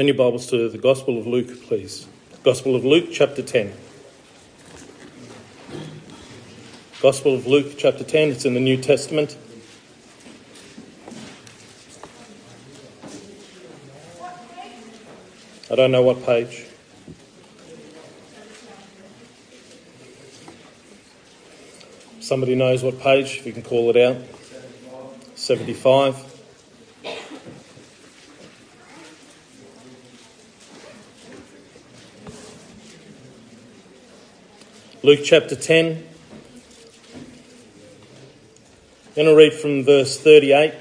Turn your Bibles to the Gospel of Luke, please. Gospel of Luke, chapter 10. Gospel of Luke, chapter 10, it's in the New Testament. I don't know what page. Somebody knows what page, if you can call it out. 75. Luke chapter 10. I'm going to read from verse 38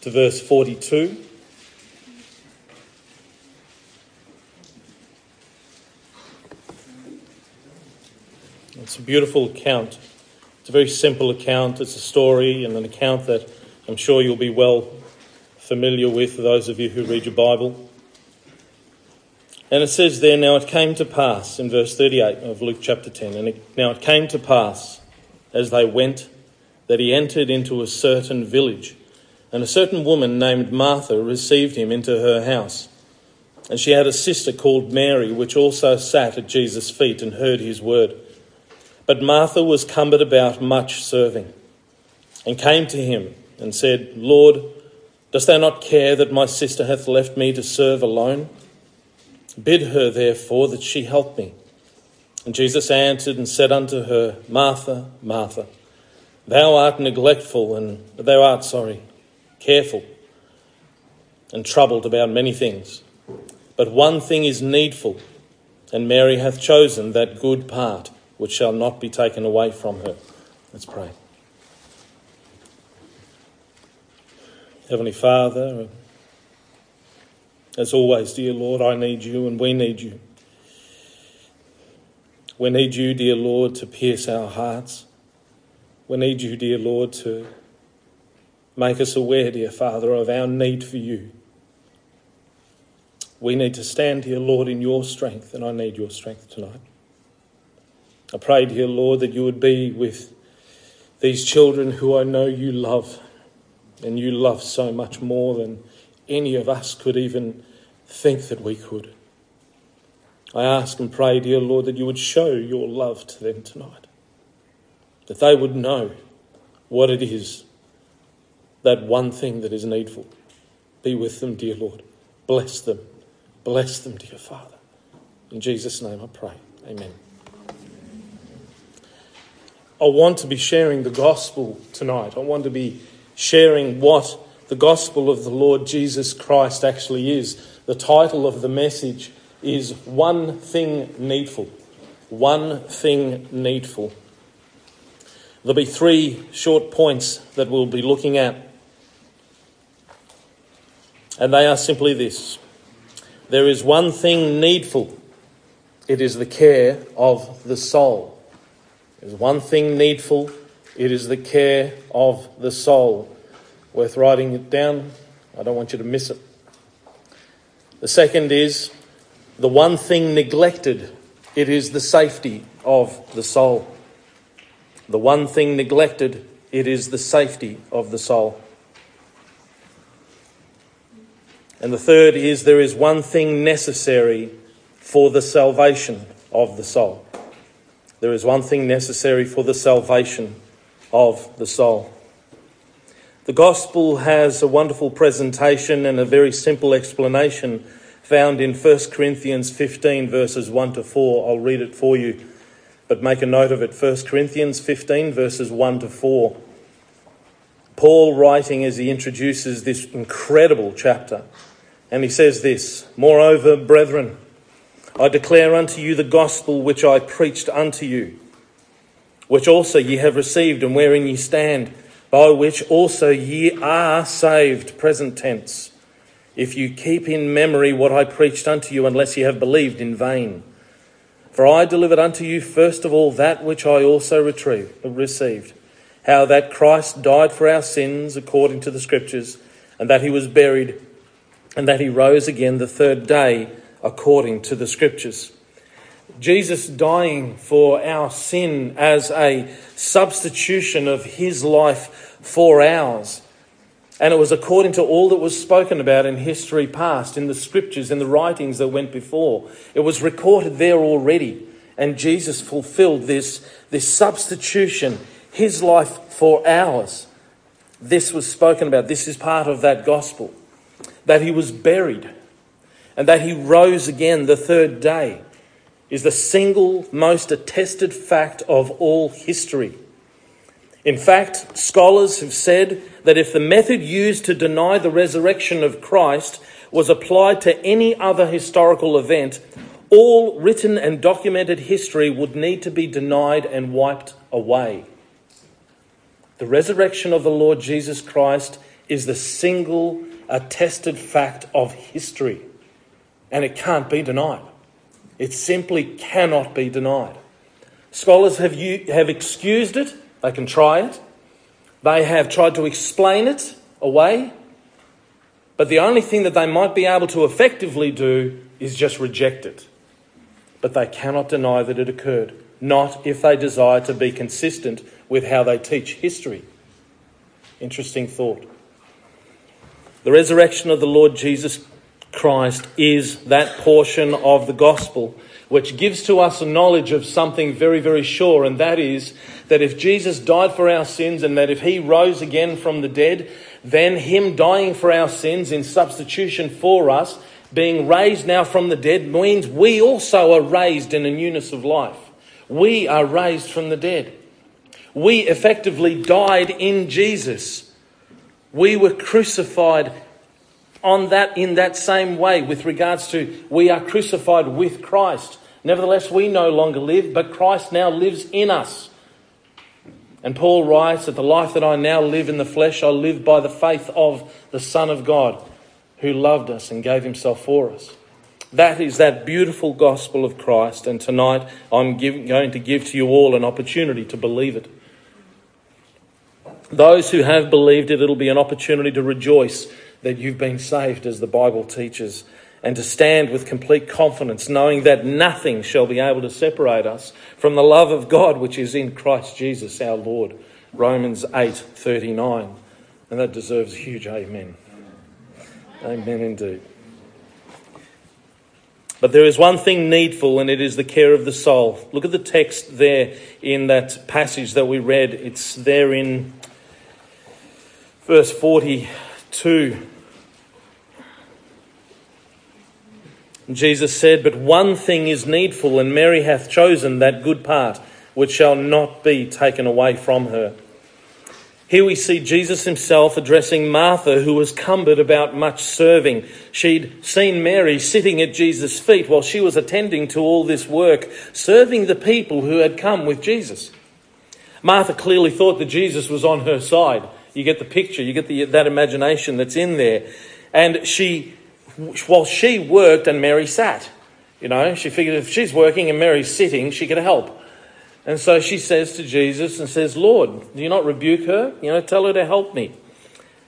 to verse 42. It's a beautiful account. It's a very simple account. It's a story and an account that I'm sure you'll be well familiar with, those of you who read your Bible. And it says there, Now it came to pass, in verse 38 of Luke chapter 10, and it, now it came to pass as they went that he entered into a certain village, and a certain woman named Martha received him into her house. And she had a sister called Mary, which also sat at Jesus' feet and heard his word. But Martha was cumbered about much serving, and came to him and said, Lord, dost thou not care that my sister hath left me to serve alone? Bid her, therefore, that she help me. And Jesus answered and said unto her, Martha, Martha, thou art neglectful, and thou art sorry, careful, and troubled about many things. But one thing is needful, and Mary hath chosen that good part which shall not be taken away from her. Let's pray. Heavenly Father, as always, dear Lord, I need you and we need you. We need you, dear Lord, to pierce our hearts. We need you, dear Lord, to make us aware, dear Father, of our need for you. We need to stand, dear Lord, in your strength, and I need your strength tonight. I pray, dear Lord, that you would be with these children who I know you love, and you love so much more than any of us could even think that we could. I ask and pray, dear Lord, that you would show your love to them tonight, that they would know what it is, that one thing that is needful. Be with them, dear Lord. Bless them. Bless them, dear Father. In Jesus' name I pray. Amen. I want to be sharing the gospel tonight. I want to be sharing what the gospel of the Lord Jesus Christ actually is. The title of the message is One Thing Needful. One Thing Needful. There'll be three short points that we'll be looking at. And they are simply this there is one thing needful, it is the care of the soul. There's one thing needful, it is the care of the soul. Worth writing it down. I don't want you to miss it. The second is the one thing neglected it is the safety of the soul. The one thing neglected it is the safety of the soul. And the third is there is one thing necessary for the salvation of the soul. There is one thing necessary for the salvation of the soul. The gospel has a wonderful presentation and a very simple explanation found in 1 Corinthians 15, verses 1 to 4. I'll read it for you, but make a note of it. 1 Corinthians 15, verses 1 to 4. Paul writing as he introduces this incredible chapter, and he says this Moreover, brethren, I declare unto you the gospel which I preached unto you, which also ye have received, and wherein ye stand by which also ye are saved, present tense, if you keep in memory what I preached unto you, unless ye have believed in vain. For I delivered unto you first of all that which I also retrieved, received, how that Christ died for our sins according to the Scriptures, and that he was buried, and that he rose again the third day according to the Scriptures. Jesus dying for our sin as a substitution of his life for hours. And it was according to all that was spoken about in history past, in the scriptures, in the writings that went before. It was recorded there already. And Jesus fulfilled this, this substitution, his life for ours. This was spoken about. This is part of that gospel. That he was buried and that he rose again the third day is the single most attested fact of all history. In fact, scholars have said that if the method used to deny the resurrection of Christ was applied to any other historical event, all written and documented history would need to be denied and wiped away. The resurrection of the Lord Jesus Christ is the single attested fact of history and it can't be denied. It simply cannot be denied. Scholars have, have excused it, they can try it, they have tried to explain it away, but the only thing that they might be able to effectively do is just reject it. But they cannot deny that it occurred, not if they desire to be consistent with how they teach history. Interesting thought. The resurrection of the Lord Jesus Christ is that portion of the gospel which gives to us a knowledge of something very, very sure, and that is that if Jesus died for our sins and that if he rose again from the dead, then him dying for our sins in substitution for us, being raised now from the dead, means we also are raised in a newness of life. We are raised from the dead. We effectively died in Jesus. We were crucified on that in that same way with regards to we are crucified with Christ. Nevertheless, we no longer live, but Christ now lives in us. And Paul writes that the life that I now live in the flesh, I live by the faith of the Son of God who loved us and gave himself for us. That is that beautiful gospel of Christ, and tonight I'm give, going to give to you all an opportunity to believe it. Those who have believed it, it'll be an opportunity to rejoice that you've been saved as the Bible teaches, and to stand with complete confidence, knowing that nothing shall be able to separate us from the love of God which is in Christ Jesus our Lord. Romans 8:39. And that deserves a huge amen. Amen indeed. But there is one thing needful, and it is the care of the soul. Look at the text there in that passage that we read. It's there in verse 40 2. Jesus said, But one thing is needful, and Mary hath chosen that good part which shall not be taken away from her. Here we see Jesus himself addressing Martha, who was cumbered about much serving. She'd seen Mary sitting at Jesus' feet while she was attending to all this work, serving the people who had come with Jesus. Martha clearly thought that Jesus was on her side. You get the picture, you get the, that imagination that's in there. And she, while she worked and Mary sat, you know, she figured if she's working and Mary's sitting, she could help. And so she says to Jesus and says, Lord, do you not rebuke her? You know, tell her to help me.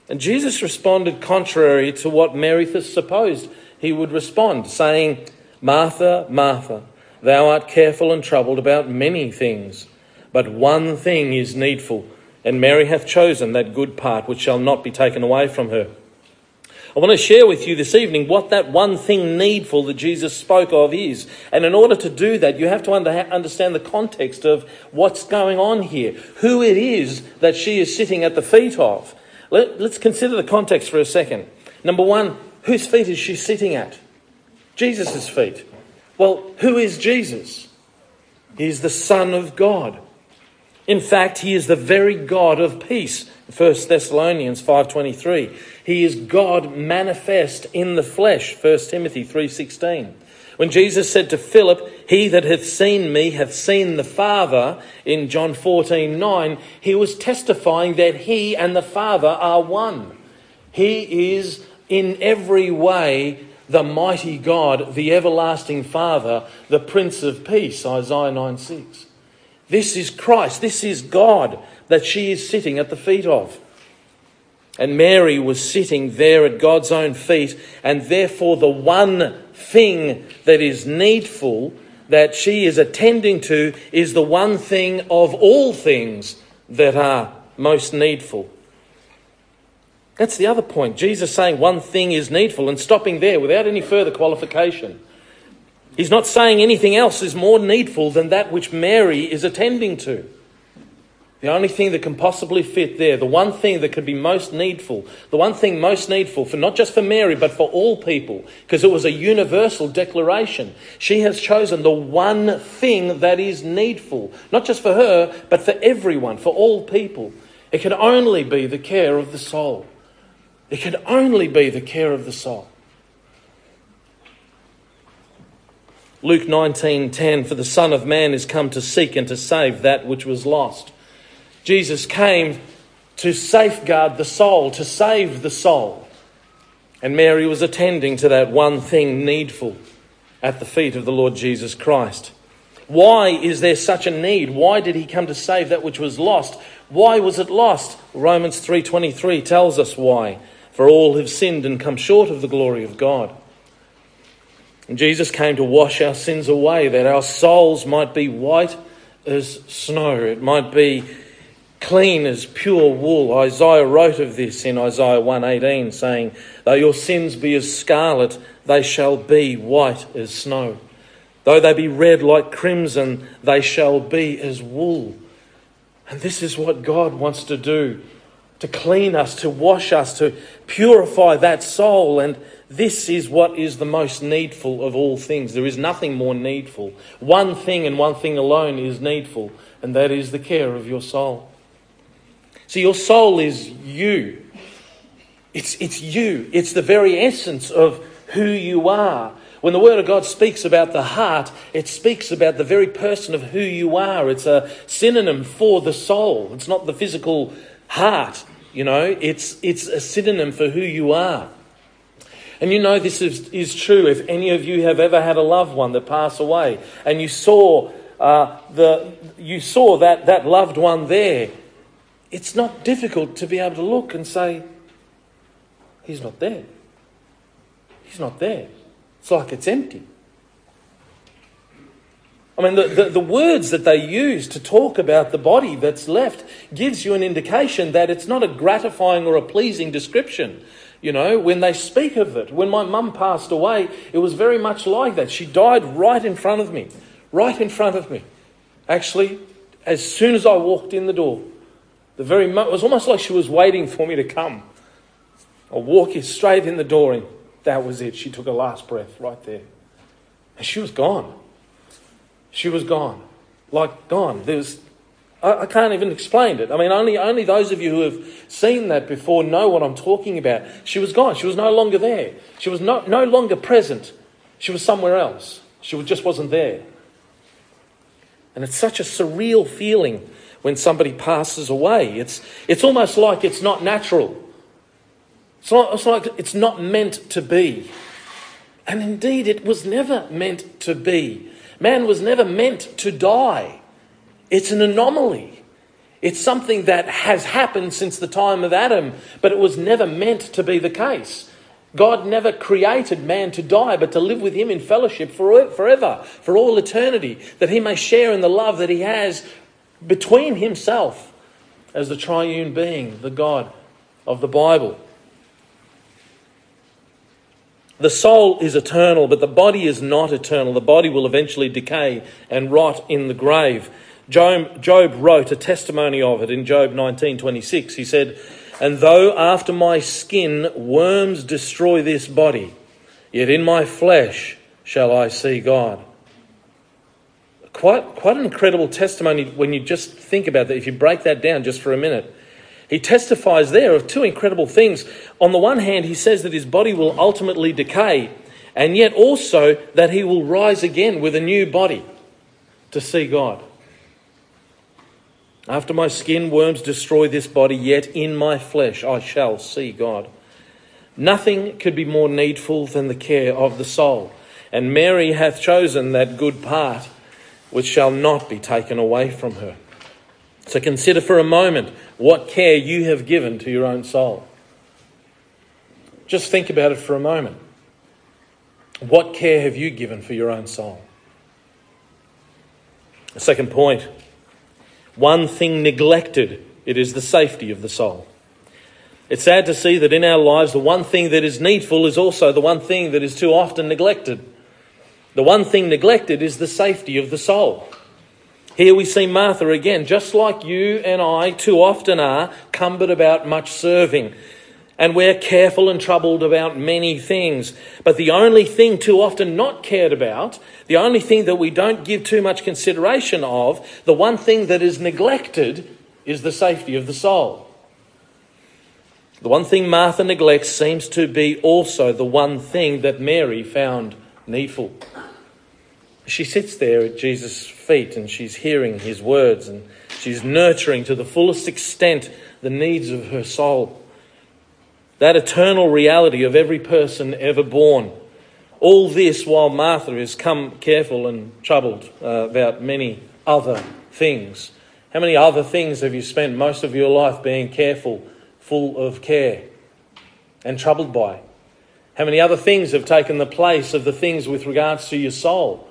And Jesus responded contrary to what Mary supposed he would respond, saying, Martha, Martha, thou art careful and troubled about many things, but one thing is needful and Mary hath chosen that good part which shall not be taken away from her. I want to share with you this evening what that one thing needful that Jesus spoke of is. And in order to do that, you have to understand the context of what's going on here, who it is that she is sitting at the feet of. Let, us consider the context for a second. Number one, whose feet is she sitting at? Jesus' feet. Well, who is Jesus? He's the Son of God. In fact, he is the very God of peace. 1 Thessalonians 5:23. He is God manifest in the flesh. 1 Timothy 3:16. When Jesus said to Philip, "He that hath seen me hath seen the Father," in John 14:9, he was testifying that he and the Father are one. He is in every way the mighty God, the everlasting Father, the Prince of Peace, Isaiah 9 6. This is Christ. This is God that she is sitting at the feet of. And Mary was sitting there at God's own feet, and therefore the one thing that is needful that she is attending to is the one thing of all things that are most needful. That's the other point. Jesus saying one thing is needful and stopping there without any further qualification. He's not saying anything else is more needful than that which Mary is attending to. The only thing that can possibly fit there, the one thing that could be most needful, the one thing most needful for not just for Mary, but for all people, because it was a universal declaration. She has chosen the one thing that is needful, not just for her, but for everyone, for all people. It can only be the care of the soul. It can only be the care of the soul. Luke 19:10 for the son of man is come to seek and to save that which was lost. Jesus came to safeguard the soul, to save the soul. And Mary was attending to that one thing needful at the feet of the Lord Jesus Christ. Why is there such a need? Why did he come to save that which was lost? Why was it lost? Romans 3:23 tells us why. For all have sinned and come short of the glory of God. And Jesus came to wash our sins away that our souls might be white as snow. It might be clean as pure wool. Isaiah wrote of this in Isaiah 118, saying, Though your sins be as scarlet, they shall be white as snow. Though they be red like crimson, they shall be as wool. And this is what God wants to do to clean us, to wash us, to purify that soul. And this is what is the most needful of all things. There is nothing more needful. One thing and one thing alone is needful, and that is the care of your soul. So your soul is you. It's, it's you. It's the very essence of who you are. When the Word of God speaks about the heart, it speaks about the very person of who you are. It's a synonym for the soul. It's not the physical heart, you know, it's, it's a synonym for who you are. And you know this is, is true if any of you have ever had a loved one that passed away and you saw, uh, the, you saw that, that loved one there it's not difficult to be able to look and say, He's not there. He's not there. It's like it's empty. I mean, the, the, the, words that they use to talk about the body that's left gives you an indication that it's not a gratifying or a pleasing description. You know, when they speak of it. When my mum passed away, it was very much like that. She died right in front of me. Right in front of me. Actually, as soon as I walked in the door, the very mo- it was almost like she was waiting for me to come. I walk straight in the door, and that was it. She took her last breath right there. And she was gone. She was gone. Like gone. There was I, I can't even explain it. I mean, only, only those of you who have seen that before know what I'm talking about. She was gone. She was no longer there. She was no, no longer present. She was somewhere else. She just wasn't there. And it's such a surreal feeling when somebody passes away. It's, it's almost like it's not natural. It's, not, it's like it's not meant to be. And indeed, it was never meant to be. Man was never meant to die. It's an anomaly. It's something that has happened since the time of Adam, but it was never meant to be the case. God never created man to die, but to live with him in fellowship forever, for all eternity, that he may share in the love that he has between himself as the triune being, the God of the Bible. The soul is eternal, but the body is not eternal. The body will eventually decay and rot in the grave. Job, Job wrote a testimony of it in Job 19:26. He said, "And though after my skin worms destroy this body, yet in my flesh shall I see God." quite, quite an incredible testimony when you just think about that, if you break that down just for a minute. He testifies there of two incredible things. On the one hand, he says that his body will ultimately decay, and yet also that he will rise again with a new body to see God. After my skin worms destroy this body, yet in my flesh I shall see God. Nothing could be more needful than the care of the soul. And Mary hath chosen that good part which shall not be taken away from her. So consider for a moment what care you have given to your own soul. Just think about it for a moment. What care have you given for your own soul? The second point one thing neglected, it is the safety of the soul. It's sad to see that in our lives, the one thing that is needful is also the one thing that is too often neglected. The one thing neglected is the safety of the soul. Here we see Martha again, just like you and I too often are, cumbered about much serving. And we're careful and troubled about many things. But the only thing too often not cared about, the only thing that we don't give too much consideration of, the one thing that is neglected is the safety of the soul. The one thing Martha neglects seems to be also the one thing that Mary found needful. She sits there at Jesus' feet and she's hearing his words and she's nurturing to the fullest extent the needs of her soul. That eternal reality of every person ever born. All this while Martha is come careful and troubled uh, about many other things. How many other things have you spent most of your life being careful full of care and troubled by? How many other things have taken the place of the things with regards to your soul?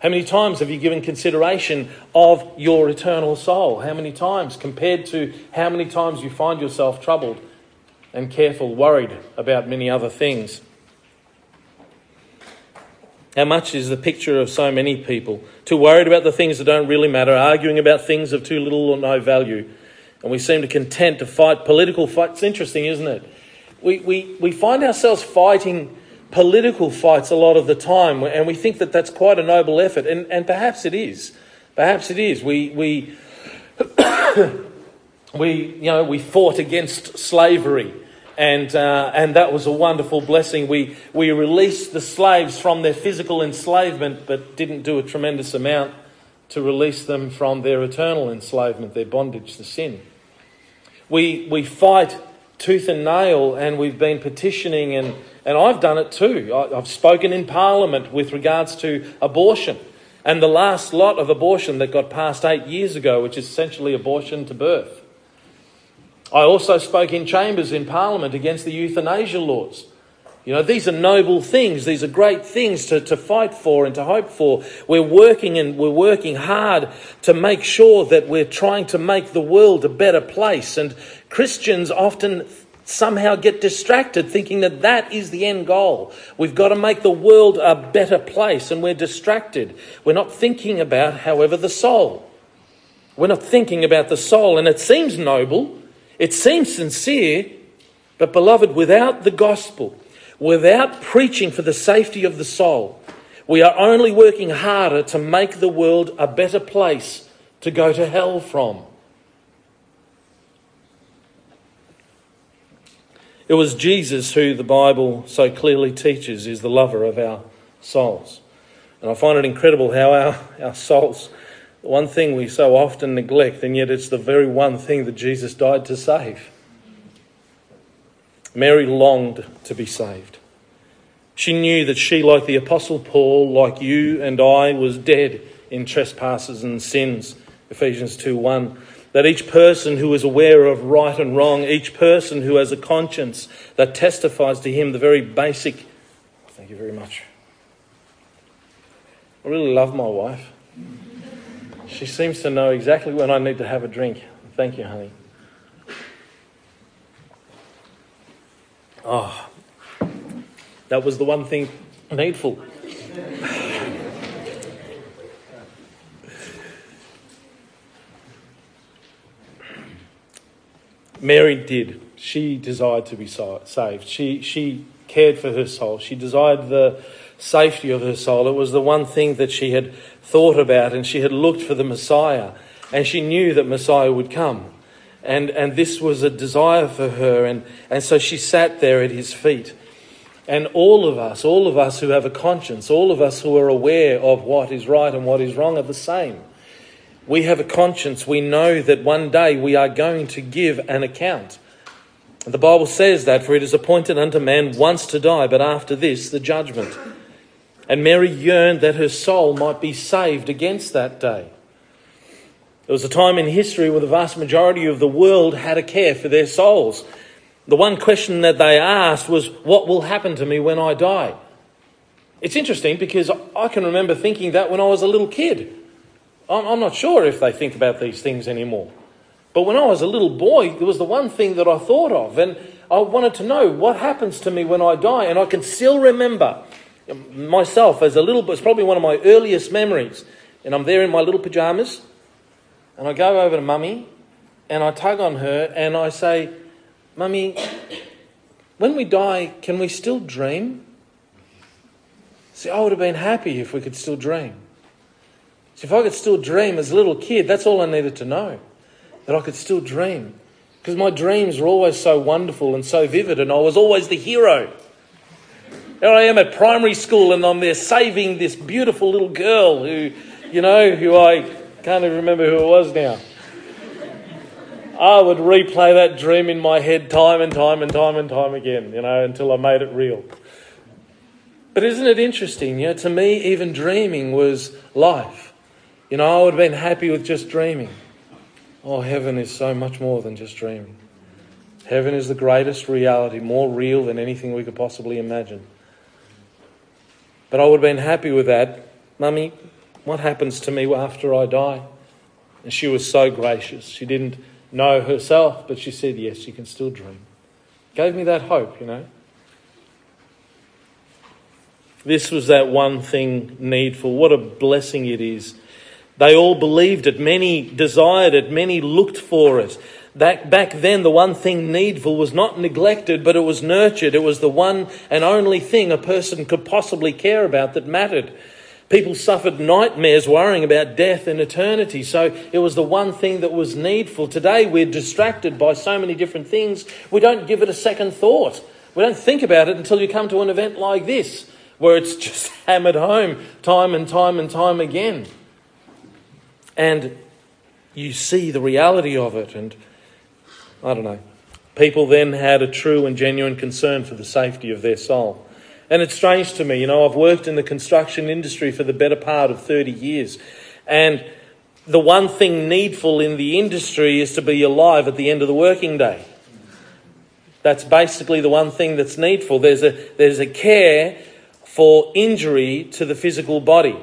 How many times have you given consideration of your eternal soul? How many times compared to how many times you find yourself troubled and careful, worried about many other things? How much is the picture of so many people? Too worried about the things that don't really matter, arguing about things of too little or no value, and we seem to content to fight political fights. It's interesting, isn't it? We, we, we find ourselves fighting political fights a lot of the time, and we think that that's quite a noble effort, and, and perhaps it is. Perhaps it is. We, we, we, you know, we fought against slavery, and, uh, and that was a wonderful blessing. We, we released the slaves from their physical enslavement, but didn't do a tremendous amount to release them from their eternal enslavement, their bondage to sin. We, we fight tooth and nail, and we've been petitioning, and, and I've done it too. I, I've spoken in Parliament with regards to abortion. And the last lot of abortion that got passed eight years ago, which is essentially abortion to birth. I also spoke in chambers in Parliament against the euthanasia laws. You know, these are noble things. These are great things to, to fight for and to hope for. We're working and we're working hard to make sure that we're trying to make the world a better place. And Christians often somehow get distracted thinking that that is the end goal. We've got to make the world a better place and we're distracted. We're not thinking about, however, the soul. We're not thinking about the soul. And it seems noble, it seems sincere, but beloved, without the gospel, without preaching for the safety of the soul, we are only working harder to make the world a better place to go to hell from. It was Jesus who the Bible so clearly teaches is the lover of our souls. And I find it incredible how our, our souls, one thing we so often neglect, and yet it's the very one thing that Jesus died to save. Mary longed to be saved. She knew that she, like the Apostle Paul, like you and I, was dead in trespasses and sins. Ephesians 2 1. That each person who is aware of right and wrong, each person who has a conscience that testifies to him the very basic. Thank you very much. I really love my wife. She seems to know exactly when I need to have a drink. Thank you, honey. Oh, that was the one thing needful. Mary did. She desired to be saved. She, she cared for her soul. She desired the safety of her soul. It was the one thing that she had thought about, and she had looked for the Messiah, and she knew that Messiah would come. And, and this was a desire for her. And, and so she sat there at his feet. And all of us, all of us who have a conscience, all of us who are aware of what is right and what is wrong are the same. We have a conscience. We know that one day we are going to give an account. The Bible says that, for it is appointed unto man once to die, but after this, the judgment. And Mary yearned that her soul might be saved against that day. There was a time in history where the vast majority of the world had a care for their souls. The one question that they asked was, What will happen to me when I die? It's interesting because I can remember thinking that when I was a little kid. I'm not sure if they think about these things anymore. But when I was a little boy, it was the one thing that I thought of. And I wanted to know what happens to me when I die. And I can still remember myself as a little, it's probably one of my earliest memories. And I'm there in my little pajamas, and I go over to mummy, and I tug on her, and I say, Mummy, when we die, can we still dream? See, I would have been happy if we could still dream. See, if I could still dream as a little kid, that's all I needed to know. That I could still dream. Because my dreams were always so wonderful and so vivid, and I was always the hero. Here I am at primary school, and I'm there saving this beautiful little girl who, you know, who I can't even remember who it was now. I would replay that dream in my head time and time and time and time again, you know, until I made it real. But isn't it interesting? You know, to me, even dreaming was life. You know, I would have been happy with just dreaming. Oh, heaven is so much more than just dreaming. Heaven is the greatest reality, more real than anything we could possibly imagine. But I would have been happy with that. Mummy, what happens to me after I die? And she was so gracious. She didn't know herself, but she said, Yes, you can still dream. Gave me that hope, you know. This was that one thing needful. What a blessing it is. They all believed it, many desired it, many looked for it. That back then, the one thing needful was not neglected, but it was nurtured. It was the one and only thing a person could possibly care about that mattered. People suffered nightmares worrying about death and eternity. So it was the one thing that was needful. Today we're distracted by so many different things, we don't give it a second thought. We don't think about it until you come to an event like this where it's just hammered home time and time and time again. And you see the reality of it. And I don't know. People then had a true and genuine concern for the safety of their soul. And it's strange to me, you know, I've worked in the construction industry for the better part of 30 years. And the one thing needful in the industry is to be alive at the end of the working day. That's basically the one thing that's needful. There's a, there's a care for injury to the physical body.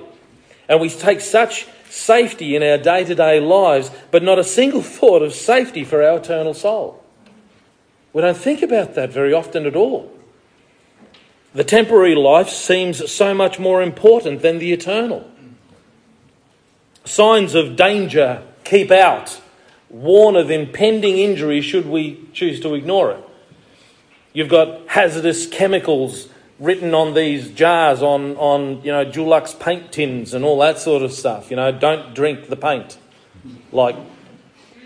And we take such safety in our day to day lives, but not a single thought of safety for our eternal soul. We don't think about that very often at all. The temporary life seems so much more important than the eternal. Signs of danger keep out, warn of impending injury should we choose to ignore it. You've got hazardous chemicals written on these jars on, on you know, Dulux paint tins and all that sort of stuff. You know, don't drink the paint. Like,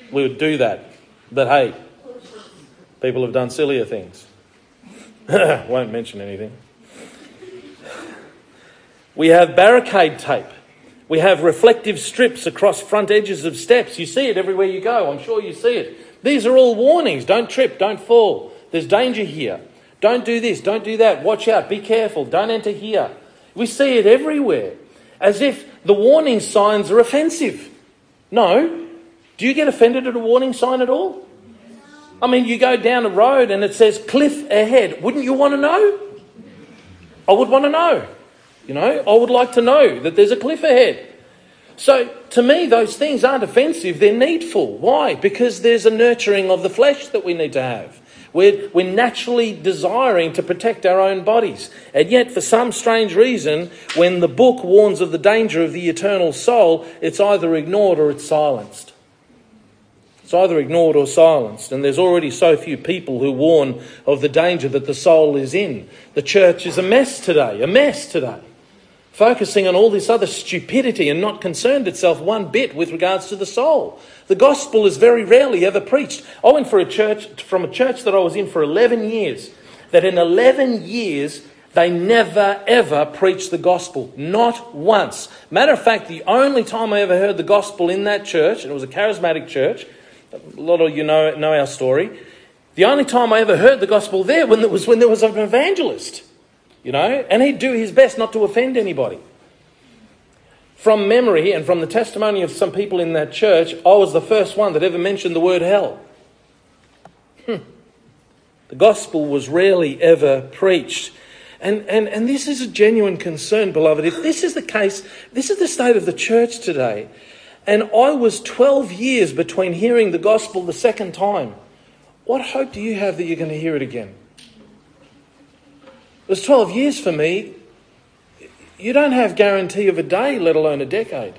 we would do that. But hey, people have done sillier things. Won't mention anything. We have barricade tape. We have reflective strips across front edges of steps. You see it everywhere you go. I'm sure you see it. These are all warnings. Don't trip, don't fall. There's danger here. Don't do this, don't do that. Watch out, be careful, don't enter here. We see it everywhere, as if the warning signs are offensive. No. Do you get offended at a warning sign at all? I mean, you go down a road and it says cliff ahead. Wouldn't you want to know? I would want to know. You know, I would like to know that there's a cliff ahead. So, to me, those things aren't offensive, they're needful. Why? Because there's a nurturing of the flesh that we need to have. We're, we're naturally desiring to protect our own bodies. And yet, for some strange reason, when the book warns of the danger of the eternal soul, it's either ignored or it's silenced. It's either ignored or silenced. And there's already so few people who warn of the danger that the soul is in. The church is a mess today, a mess today focusing on all this other stupidity and not concerned itself one bit with regards to the soul. The gospel is very rarely ever preached. I went for a church from a church that I was in for 11 years, that in 11 years they never ever preached the gospel. Not once. Matter of fact, the only time I ever heard the gospel in that church, and it was a charismatic church, a lot of you know, know our story, the only time I ever heard the gospel there was when there was an evangelist you know, and he'd do his best not to offend anybody. From memory and from the testimony of some people in that church, I was the first one that ever mentioned the word hell. Hmm. The gospel was rarely ever preached. And, and, and this is a genuine concern, beloved. If this is the case, this is the state of the church today. And I was 12 years between hearing the gospel the second time. what hope do you have that you're going to hear it again? It was 12 years for me. You don't have guarantee of a day, let alone a decade.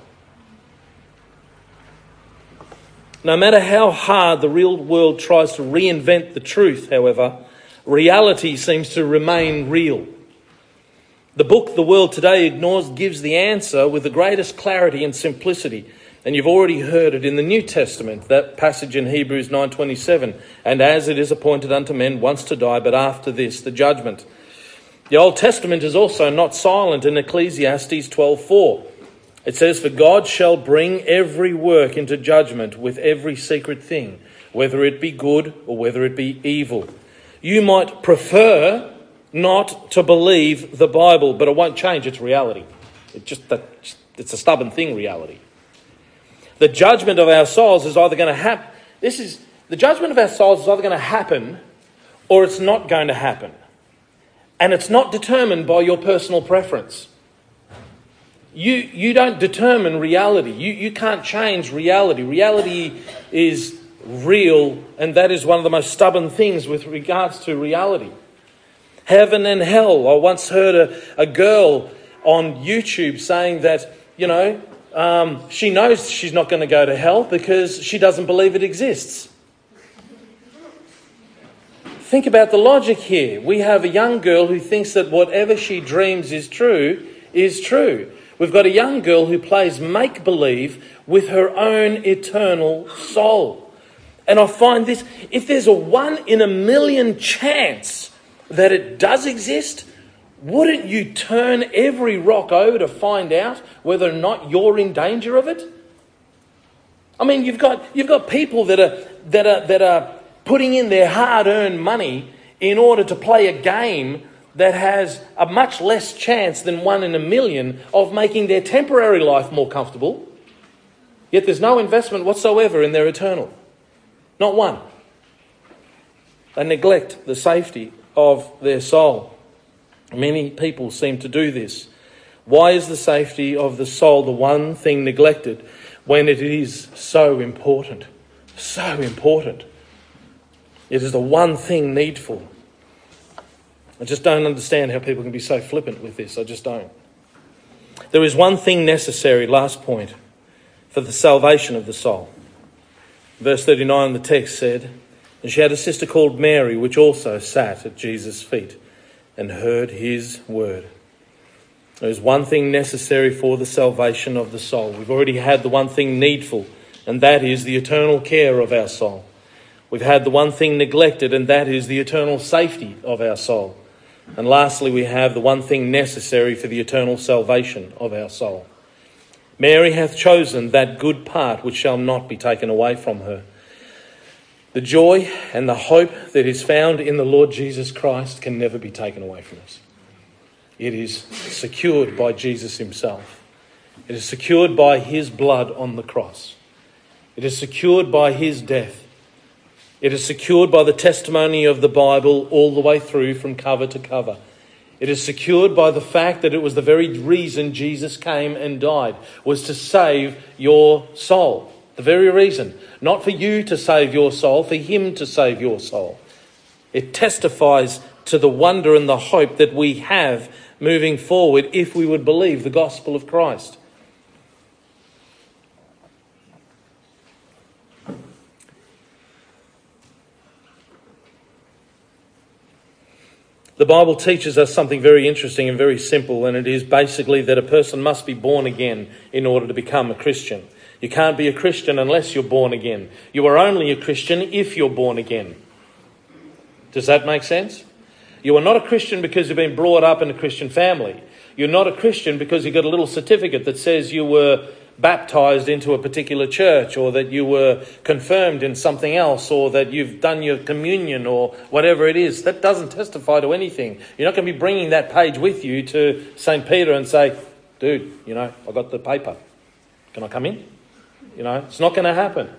No matter how hard the real world tries to reinvent the truth, however, reality seems to remain real. The book the world today ignores gives the answer with the greatest clarity and simplicity. And you've already heard it in the New Testament, that passage in Hebrews 9:27, and as it is appointed unto men once to die, but after this the judgment. The Old Testament is also not silent in Ecclesiastes 12:4. It says, For God shall bring every work into judgment with every secret thing, whether it be good or whether it be evil. You might prefer not to believe the Bible, but it won't change its reality. It just that it's a stubborn thing, reality. The judgment of our souls is either going to happen. This is the judgment of our souls is either going to happen or it's not going to happen. And it's not determined by your personal preference. You, you don't determine reality. You, you can't change reality. Reality is real, and that is one of the most stubborn things with regards to reality. Heaven and hell. I once heard a, a girl on YouTube saying that, you know, um, she knows she's not going to go to hell because she doesn't believe it exists. Think about the logic here. We have a young girl who thinks that whatever she dreams is true is true. We've got a young girl who plays make believe with her own eternal soul. And I find this if there's a one in a million chance that it does exist, wouldn't you turn every rock over to find out whether or not you're in danger of it? I mean, you've got, you've got people that are, that, are, that are putting in their hard earned money in order to play a game that has a much less chance than one in a million of making their temporary life more comfortable, yet there's no investment whatsoever in their eternal. Not one. They neglect the safety of their soul. Many people seem to do this. Why is the safety of the soul the one thing neglected when it is so important? So important. It is the one thing needful. I just don't understand how people can be so flippant with this. I just don't. There is one thing necessary, last point, for the salvation of the soul. Verse 39, the text said, And she had a sister called Mary, which also sat at Jesus' feet and heard his word. There is one thing necessary for the salvation of the soul. We've already had the one thing needful, and that is the eternal care of our soul. We've had the one thing neglected, and that is the eternal safety of our soul. And lastly, we have the one thing necessary for the eternal salvation of our soul. Mary hath chosen that good part which shall not be taken away from her. The joy and the hope that is found in the Lord Jesus Christ can never be taken away from us. It is secured by Jesus Himself, it is secured by His blood on the cross, it is secured by His death. It is secured by the testimony of the Bible all the way through from cover to cover. It is secured by the fact that it was the very reason Jesus came and died, was to save your soul. The very reason. Not for you to save your soul, for Him to save your soul. It testifies to the wonder and the hope that we have moving forward if we would believe the gospel of Christ. The Bible teaches us something very interesting and very simple, and it is basically that a person must be born again in order to become a Christian. You can't be a Christian unless you're born again. You are only a Christian if you're born again. Does that make sense? You are not a Christian because you've been brought up in a Christian family. You're not a Christian because you got a little certificate that says you were baptized into a particular church or that you were confirmed in something else or that you've done your communion or whatever it is. That doesn't testify to anything. You're not going to be bringing that page with you to St. Peter and say, dude, you know, I got the paper. Can I come in? You know, it's not going to happen.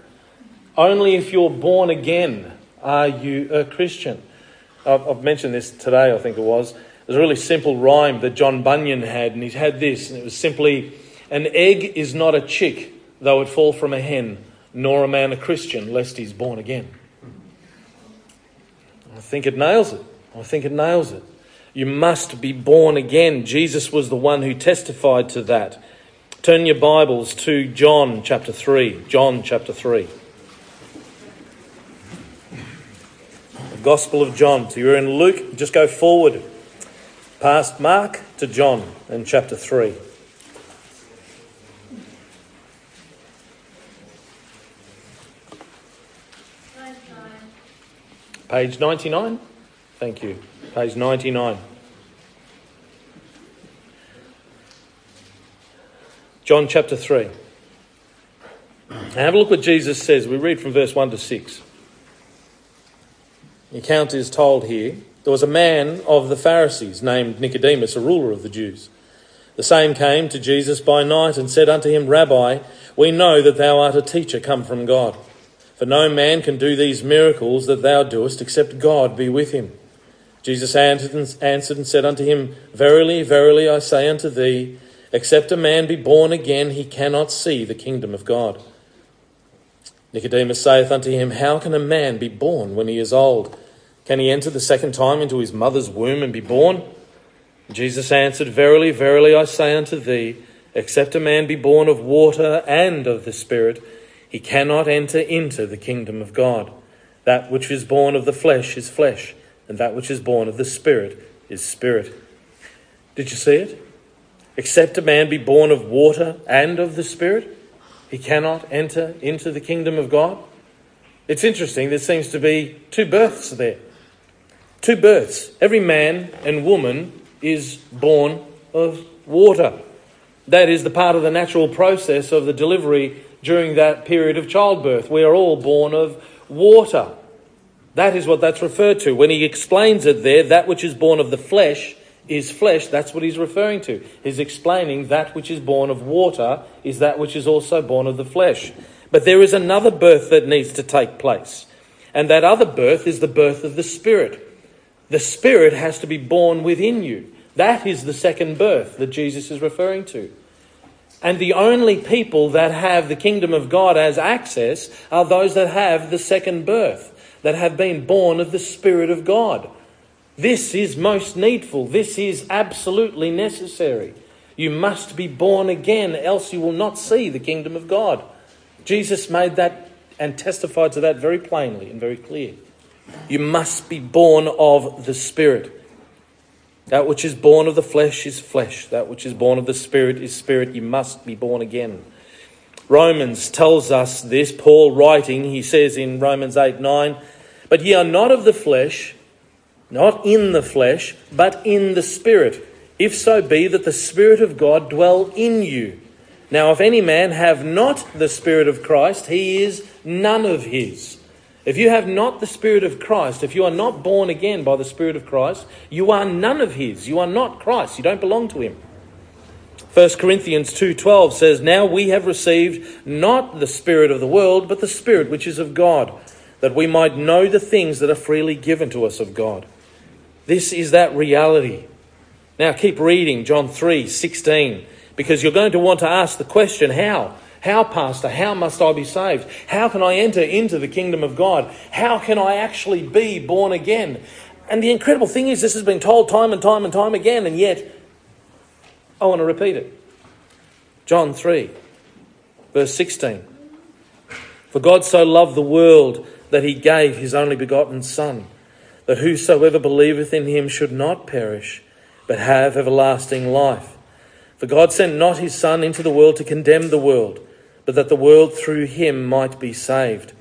Only if you're born again are you a Christian. I've, I've mentioned this today, I think it was. There's a really simple rhyme that John Bunyan had, and he had this, and it was simply, An egg is not a chick, though it fall from a hen, nor a man a Christian, lest he's born again. I think it nails it. I think it nails it. You must be born again. Jesus was the one who testified to that. Turn your Bibles to John chapter 3. John chapter 3. The Gospel of John. So you're in Luke, just go forward past Mark to John in chapter 3. Page 99. Thank you. Page 99. John chapter 3. And have a look what Jesus says. We read from verse 1 to 6. The account is told here there was a man of the Pharisees named Nicodemus, a ruler of the Jews. The same came to Jesus by night and said unto him, Rabbi, we know that thou art a teacher come from God. For no man can do these miracles that thou doest except God be with him. Jesus answered and said unto him, Verily, verily, I say unto thee, except a man be born again, he cannot see the kingdom of God. Nicodemus saith unto him, How can a man be born when he is old? Can he enter the second time into his mother's womb and be born? Jesus answered, Verily, verily, I say unto thee, except a man be born of water and of the Spirit, he cannot enter into the kingdom of God. That which is born of the flesh is flesh, and that which is born of the Spirit is spirit. Did you see it? Except a man be born of water and of the Spirit, he cannot enter into the kingdom of God. It's interesting, there seems to be two births there. Two births. Every man and woman is born of water. That is the part of the natural process of the delivery during that period of childbirth. We are all born of water. That is what that's referred to. When he explains it there, that which is born of the flesh is flesh. That's what he's referring to. He's explaining that which is born of water is that which is also born of the flesh. But there is another birth that needs to take place. And that other birth is the birth of the Spirit. The Spirit has to be born within you. That is the second birth that Jesus is referring to. And the only people that have the kingdom of God as access are those that have the second birth, that have been born of the Spirit of God. This is most needful. This is absolutely necessary. You must be born again, else you will not see the kingdom of God. Jesus made that and testified to that very plainly and very clear. You must be born of the Spirit. That which is born of the flesh is flesh. That which is born of the Spirit is spirit. You must be born again. Romans tells us this. Paul writing, he says in Romans 8 9, But ye are not of the flesh, not in the flesh, but in the Spirit, if so be that the Spirit of God dwell in you. Now, if any man have not the Spirit of Christ, he is none of his. If you have not the Spirit of Christ, if you are not born again by the Spirit of Christ, you are none of His. You are not Christ. You don't belong to Him. 1 Corinthians 2:12 says, "Now we have received not the spirit of the world, but the spirit which is of God, that we might know the things that are freely given to us of God." This is that reality. Now keep reading John 3:16 because you're going to want to ask the question, how? How, Pastor? How must I be saved? How can I enter into the kingdom of God? How can I actually be born again? And the incredible thing is, this has been told time and time and time again, and yet I want to repeat it. John 3, verse 16. For God so loved the world that he gave his only begotten Son, that whosoever believeth in him should not perish, but have everlasting life. For God sent not his Son into the world to condemn the world but that the world through him might be saved.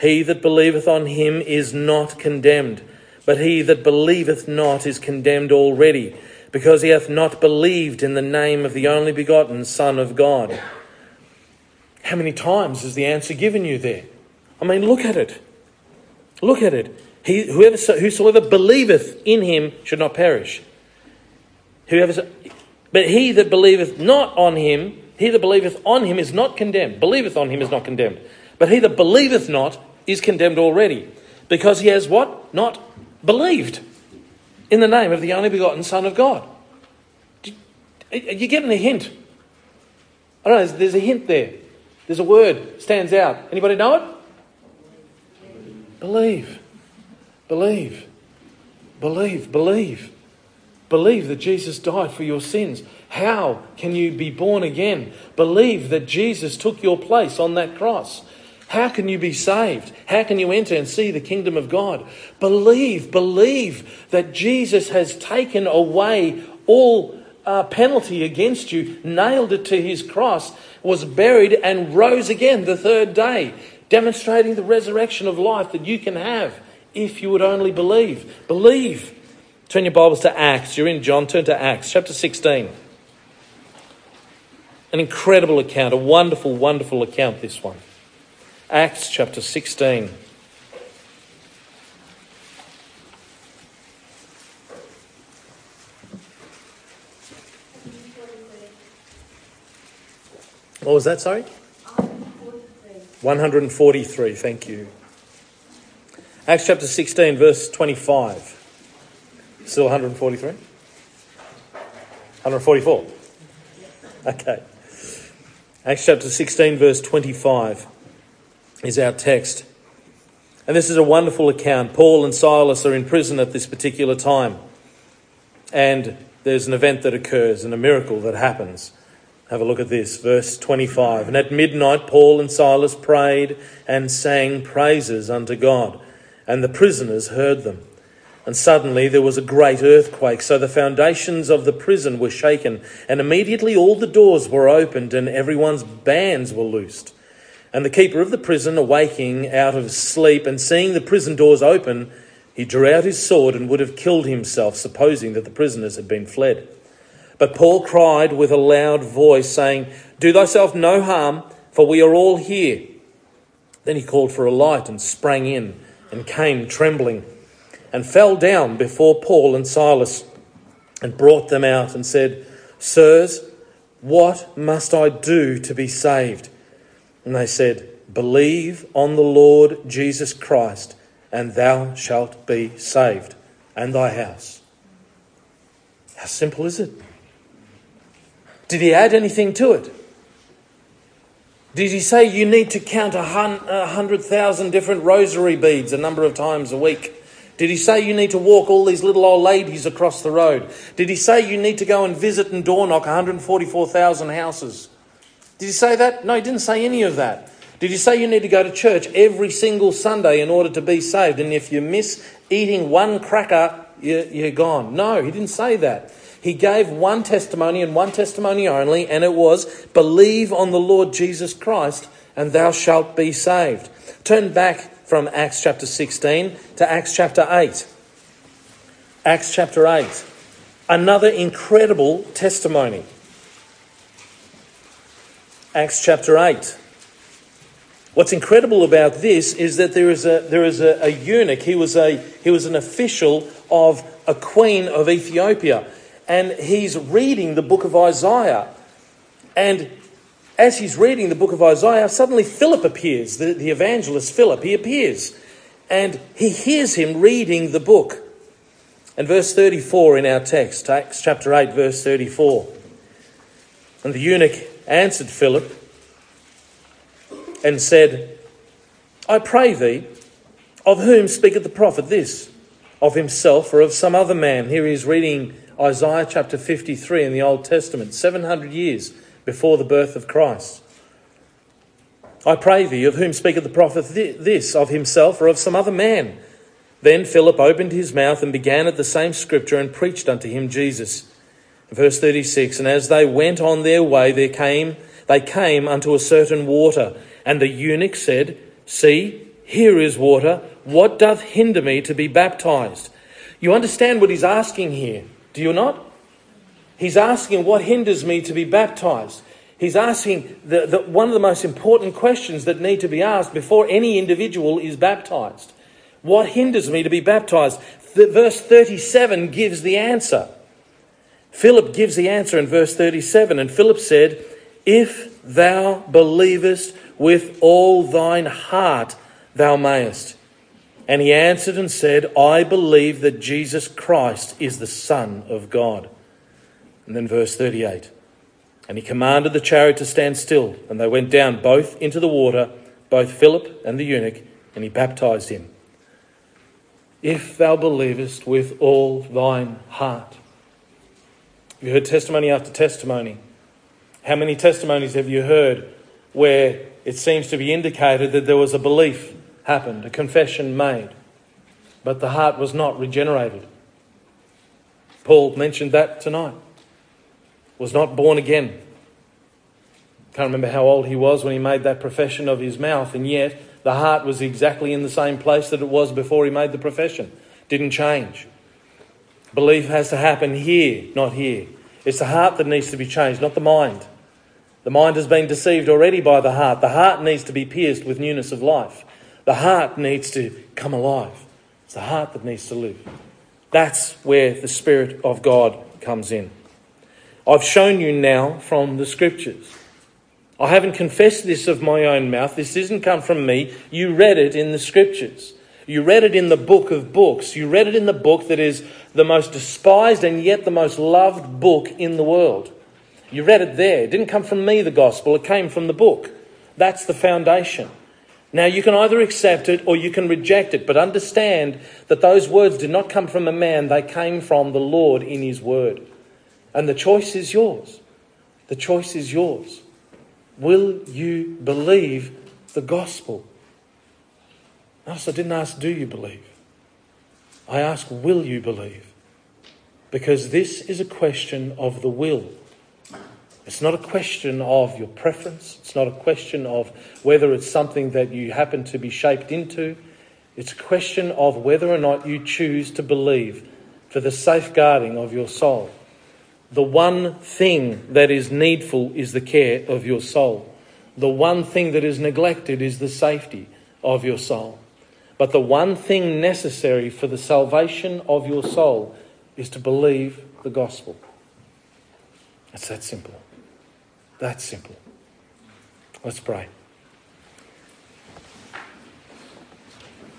He that believeth on him is not condemned, but he that believeth not is condemned already, because he hath not believed in the name of the only begotten Son of God. How many times is the answer given you there? I mean, look at it. Look at it. He, whoever, whosoever believeth in him should not perish. Whoever, but he that believeth not on him he that believeth on him is not condemned. Believeth on him is not condemned. But he that believeth not is condemned already. Because he has what? Not believed in the name of the only begotten Son of God. Are you getting a hint? I don't know, there's a hint there. There's a word stands out. Anybody know it? Believe. Believe. Believe. Believe. Believe that Jesus died for your sins. How can you be born again? Believe that Jesus took your place on that cross. How can you be saved? How can you enter and see the kingdom of God? Believe, believe that Jesus has taken away all uh, penalty against you, nailed it to his cross, was buried, and rose again the third day, demonstrating the resurrection of life that you can have if you would only believe. Believe. Turn your Bibles to Acts. You're in John. Turn to Acts, chapter 16. An incredible account, a wonderful, wonderful account, this one. Acts chapter 16. What was that, sorry? 143, thank you. Acts chapter 16, verse 25. Still 143? 144? Okay. Acts chapter 16, verse 25 is our text. And this is a wonderful account. Paul and Silas are in prison at this particular time. And there's an event that occurs and a miracle that happens. Have a look at this, verse 25. And at midnight, Paul and Silas prayed and sang praises unto God, and the prisoners heard them. And suddenly there was a great earthquake, so the foundations of the prison were shaken, and immediately all the doors were opened, and everyone's bands were loosed. And the keeper of the prison, awaking out of sleep and seeing the prison doors open, he drew out his sword and would have killed himself, supposing that the prisoners had been fled. But Paul cried with a loud voice, saying, Do thyself no harm, for we are all here. Then he called for a light and sprang in and came trembling and fell down before Paul and Silas and brought them out and said, Sirs, what must I do to be saved? And they said, Believe on the Lord Jesus Christ, and thou shalt be saved, and thy house. How simple is it? Did he add anything to it? Did he say you need to count a hundred thousand different rosary beads a number of times a week? Did he say you need to walk all these little old ladies across the road? Did he say you need to go and visit and door knock 144,000 houses? Did he say that? No, he didn't say any of that. Did he say you need to go to church every single Sunday in order to be saved? And if you miss eating one cracker, you're gone. No, he didn't say that. He gave one testimony and one testimony only, and it was believe on the Lord Jesus Christ, and thou shalt be saved. Turn back from Acts chapter 16 to Acts chapter 8. Acts chapter 8. Another incredible testimony. Acts chapter 8. What's incredible about this is that there is a, there is a, a eunuch. He was, a, he was an official of a queen of Ethiopia. And he's reading the book of Isaiah. And as he's reading the book of Isaiah, suddenly Philip appears, the, the evangelist Philip. He appears. And he hears him reading the book. And verse 34 in our text, Acts chapter 8, verse 34. And the eunuch answered Philip and said, I pray thee, of whom speaketh the prophet this? Of himself or of some other man? Here he is reading Isaiah chapter 53 in the Old Testament, 700 years before the birth of Christ. I pray thee, of whom speaketh the prophet this? Of himself or of some other man? Then Philip opened his mouth and began at the same scripture and preached unto him Jesus. Verse 36 And as they went on their way, there came, they came unto a certain water, and the eunuch said, See, here is water. What doth hinder me to be baptized? You understand what he's asking here, do you not? He's asking, What hinders me to be baptized? He's asking the, the, one of the most important questions that need to be asked before any individual is baptized. What hinders me to be baptized? Verse 37 gives the answer. Philip gives the answer in verse 37, and Philip said, If thou believest with all thine heart, thou mayest. And he answered and said, I believe that Jesus Christ is the Son of God. And then verse 38 And he commanded the chariot to stand still, and they went down both into the water, both Philip and the eunuch, and he baptized him. if thou believest with all thine heart. You heard testimony after testimony. How many testimonies have you heard where it seems to be indicated that there was a belief happened, a confession made, but the heart was not regenerated? Paul mentioned that tonight. Was not born again. Can't remember how old he was when he made that profession of his mouth, and yet the heart was exactly in the same place that it was before he made the profession. Didn't change. Belief has to happen here, not here. It's the heart that needs to be changed, not the mind. The mind has been deceived already by the heart. The heart needs to be pierced with newness of life. The heart needs to come alive. It's the heart that needs to live. That's where the Spirit of God comes in. I've shown you now from the Scriptures. I haven't confessed this of my own mouth. This doesn't come from me. You read it in the Scriptures. You read it in the book of books. You read it in the book that is the most despised and yet the most loved book in the world. You read it there. It didn't come from me, the gospel, it came from the book. That's the foundation. Now, you can either accept it or you can reject it, but understand that those words did not come from a man, they came from the Lord in His word. And the choice is yours. The choice is yours. Will you believe the gospel? I didn't ask, do you believe? I ask, will you believe? Because this is a question of the will. It's not a question of your preference. It's not a question of whether it's something that you happen to be shaped into. It's a question of whether or not you choose to believe for the safeguarding of your soul. The one thing that is needful is the care of your soul. The one thing that is neglected is the safety of your soul. But the one thing necessary for the salvation of your soul is to believe the gospel. It's that simple. That simple. Let's pray.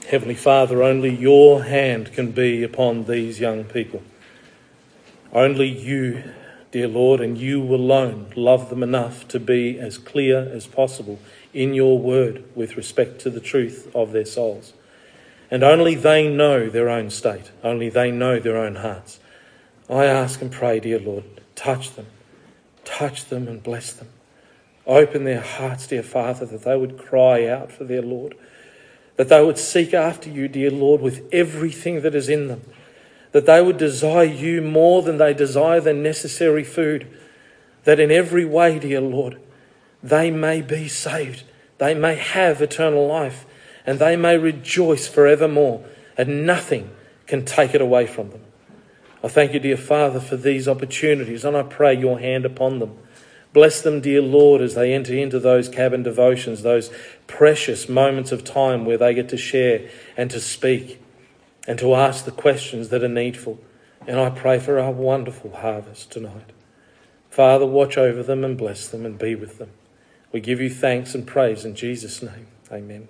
Heavenly Father, only your hand can be upon these young people. Only you, dear Lord, and you alone love them enough to be as clear as possible in your word with respect to the truth of their souls. And only they know their own state, only they know their own hearts. I ask and pray, dear Lord, touch them touch them and bless them. Open their hearts, dear Father, that they would cry out for their Lord, that they would seek after you, dear Lord, with everything that is in them, that they would desire you more than they desire the necessary food, that in every way, dear Lord, they may be saved, they may have eternal life, and they may rejoice forevermore, and nothing can take it away from them. I thank you, dear Father, for these opportunities, and I pray your hand upon them. Bless them, dear Lord, as they enter into those cabin devotions, those precious moments of time where they get to share and to speak and to ask the questions that are needful. And I pray for our wonderful harvest tonight. Father, watch over them and bless them and be with them. We give you thanks and praise in Jesus' name. Amen.